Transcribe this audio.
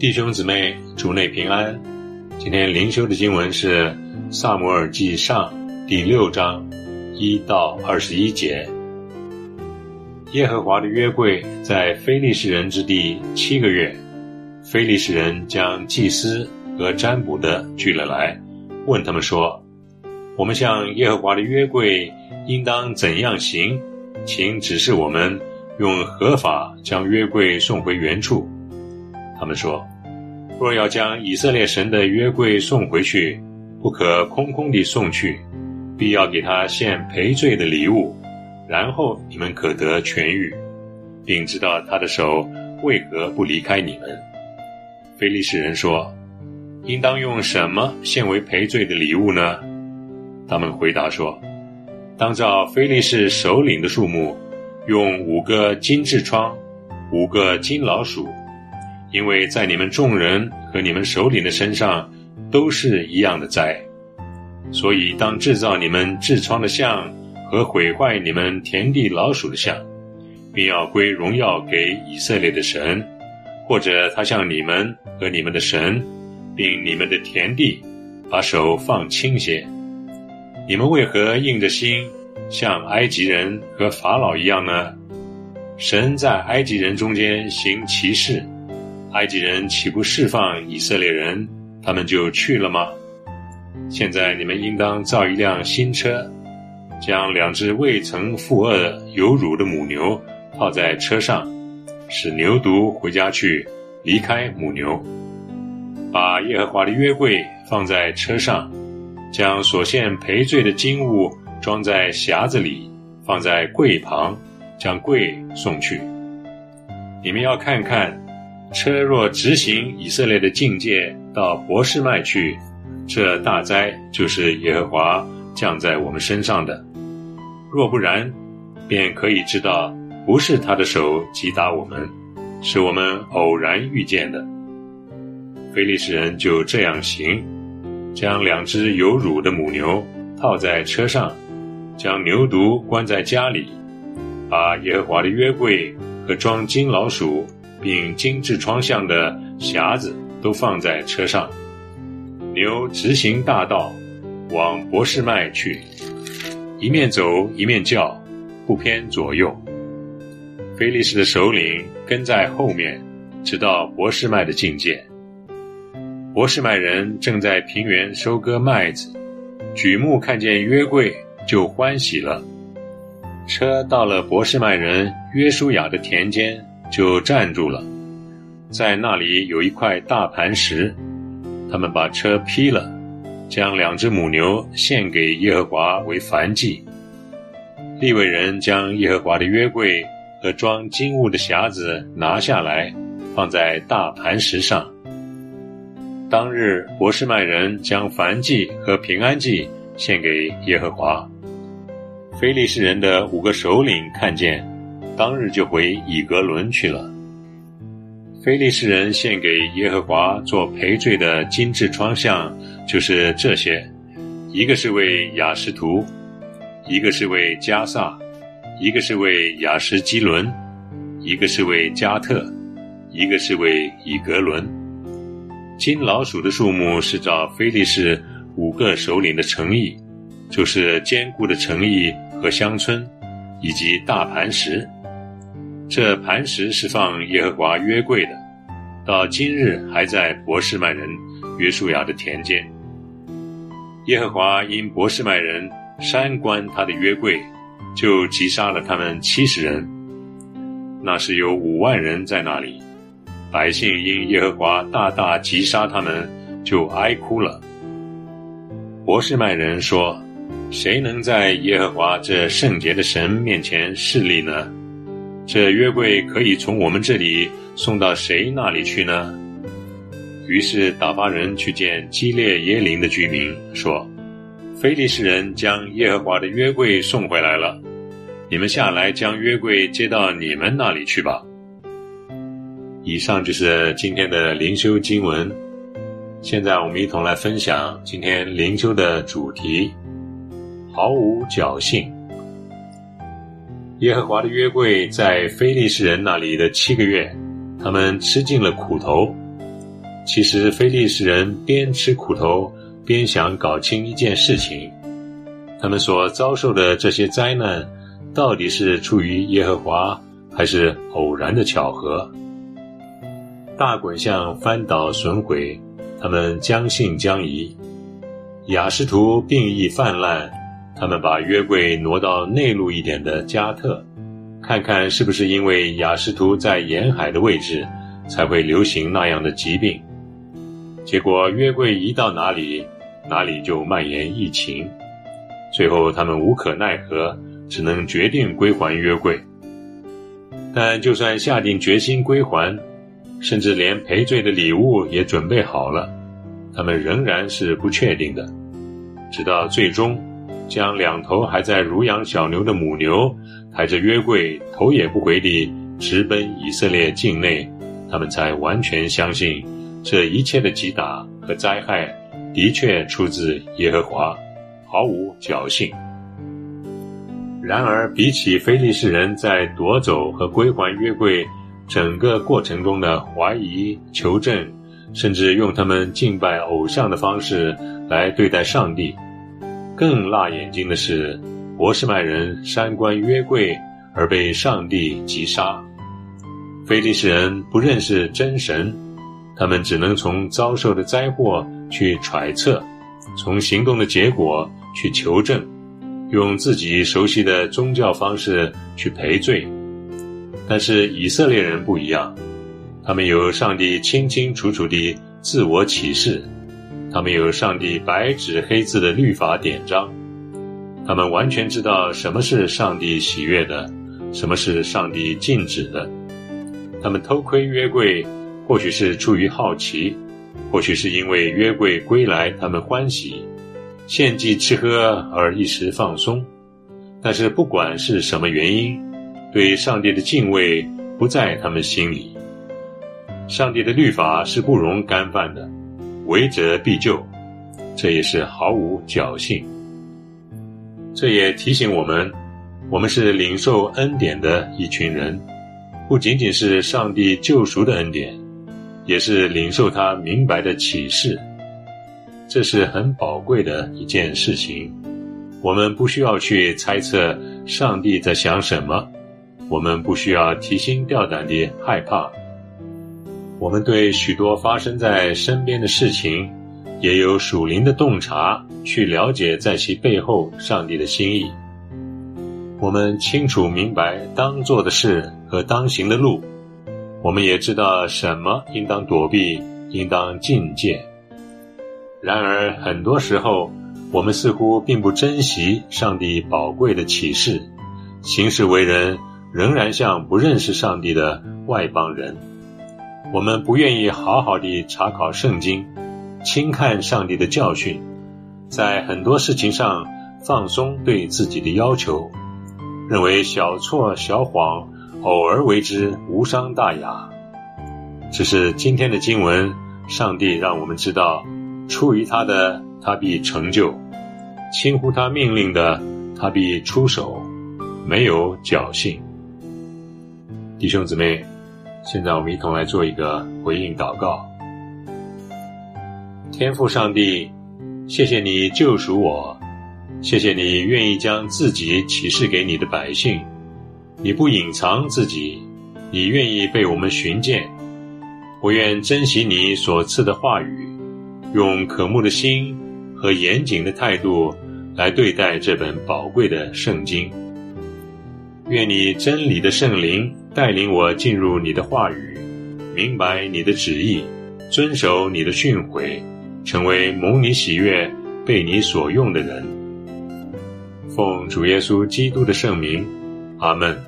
弟兄姊妹，主内平安。今天灵修的经文是《萨姆尔记上》第六章一到二十一节。耶和华的约柜在非利士人之地七个月，非利士人将祭司和占卜的聚了来，问他们说：“我们向耶和华的约柜应当怎样行？请指示我们，用合法将约柜送回原处。”他们说。若要将以色列神的约柜送回去，不可空空地送去，必要给他献赔罪的礼物，然后你们可得痊愈，并知道他的手为何不离开你们。非利士人说：“应当用什么献为赔罪的礼物呢？”他们回答说：“当照非利士首领的数目，用五个金痔疮，五个金老鼠。”因为在你们众人和你们首领的身上都是一样的灾，所以当制造你们痔疮的像和毁坏你们田地老鼠的像，并要归荣耀给以色列的神，或者他向你们和你们的神，并你们的田地，把手放轻些。你们为何硬着心，像埃及人和法老一样呢？神在埃及人中间行奇事。埃及人岂不释放以色列人，他们就去了吗？现在你们应当造一辆新车，将两只未曾负恶有乳的母牛套在车上，使牛犊回家去，离开母牛。把耶和华的约柜放在车上，将所献赔罪的金物装在匣子里，放在柜旁，将柜送去。你们要看看。车若直行以色列的境界到博士麦去，这大灾就是耶和华降在我们身上的；若不然，便可以知道不是他的手击打我们，是我们偶然遇见的。非利士人就这样行，将两只有乳的母牛套在车上，将牛犊关在家里，把耶和华的约柜和装金老鼠。并精致窗像的匣子都放在车上，牛直行大道，往博士麦去，一面走一面叫，不偏左右。菲利士的首领跟在后面，直到博士麦的境界。博士麦人正在平原收割麦子，举目看见约柜就欢喜了。车到了博士麦人约书亚的田间。就站住了，在那里有一块大磐石，他们把车劈了，将两只母牛献给耶和华为燔祭。利未人将耶和华的约柜和装金物的匣子拿下来，放在大磐石上。当日博士麦人将燔祭和平安祭献给耶和华。非利士人的五个首领看见。当日就回以格伦去了。非利士人献给耶和华做赔罪的金致窗像，就是这些：一个是为雅什图，一个是为加萨，一个是为雅什基伦，一个是为加特，一个是为以格伦。金老鼠的数目是照非利士五个首领的诚意，就是坚固的诚意和乡村，以及大磐石。这磐石是放耶和华约柜的，到今日还在博士麦人约书亚的田间。耶和华因博士麦人山关他的约柜，就击杀了他们七十人。那是有五万人在那里，百姓因耶和华大大击杀他们，就哀哭了。博士麦人说：“谁能在耶和华这圣洁的神面前势力呢？”这约柜可以从我们这里送到谁那里去呢？于是打发人去见基列耶林的居民，说：“非利士人将耶和华的约柜送回来了，你们下来将约柜接到你们那里去吧。”以上就是今天的灵修经文。现在我们一同来分享今天灵修的主题：毫无侥幸。耶和华的约柜在非利士人那里的七个月，他们吃尽了苦头，其实非利士人边吃苦头边想搞清一件事情：他们所遭受的这些灾难，到底是出于耶和华，还是偶然的巧合？大滚象翻倒损毁，他们将信将疑；雅士图病疫泛滥，他们把约柜挪到内陆一点的加特。看看是不是因为雅士图在沿海的位置，才会流行那样的疾病？结果约柜一到哪里，哪里就蔓延疫情。最后他们无可奈何，只能决定归还约柜。但就算下定决心归还，甚至连赔罪的礼物也准备好了，他们仍然是不确定的。直到最终，将两头还在乳养小牛的母牛。抬着约柜，头也不回地直奔以色列境内，他们才完全相信这一切的击打和灾害的确出自耶和华，毫无侥幸。然而，比起非利士人在夺走和归还约柜整个过程中的怀疑、求证，甚至用他们敬拜偶像的方式来对待上帝，更辣眼睛的是。博士曼人山关约柜而被上帝击杀，非利士人不认识真神，他们只能从遭受的灾祸去揣测，从行动的结果去求证，用自己熟悉的宗教方式去赔罪。但是以色列人不一样，他们有上帝清清楚楚的自我启示，他们有上帝白纸黑字的律法典章。他们完全知道什么是上帝喜悦的，什么是上帝禁止的。他们偷窥约柜，或许是出于好奇，或许是因为约柜归来他们欢喜，献祭吃喝而一时放松。但是不管是什么原因，对上帝的敬畏不在他们心里。上帝的律法是不容干犯的，违者必救，这也是毫无侥幸。这也提醒我们，我们是领受恩典的一群人，不仅仅是上帝救赎的恩典，也是领受他明白的启示。这是很宝贵的一件事情。我们不需要去猜测上帝在想什么，我们不需要提心吊胆地害怕。我们对许多发生在身边的事情。也有属灵的洞察，去了解在其背后上帝的心意。我们清楚明白当做的事和当行的路，我们也知道什么应当躲避，应当境界。然而，很多时候，我们似乎并不珍惜上帝宝贵的启示，行事为人仍然像不认识上帝的外邦人。我们不愿意好好的查考圣经。轻看上帝的教训，在很多事情上放松对自己的要求，认为小错小谎偶尔为之无伤大雅。只是今天的经文，上帝让我们知道，出于他的，他必成就；轻忽他命令的，他必出手，没有侥幸。弟兄姊妹，现在我们一同来做一个回应祷告。天父上帝，谢谢你救赎我，谢谢你愿意将自己启示给你的百姓，你不隐藏自己，你愿意被我们寻见。我愿珍惜你所赐的话语，用渴慕的心和严谨的态度来对待这本宝贵的圣经。愿你真理的圣灵带领我进入你的话语，明白你的旨意，遵守你的训诲。成为蒙你喜悦、被你所用的人。奉主耶稣基督的圣名，阿门。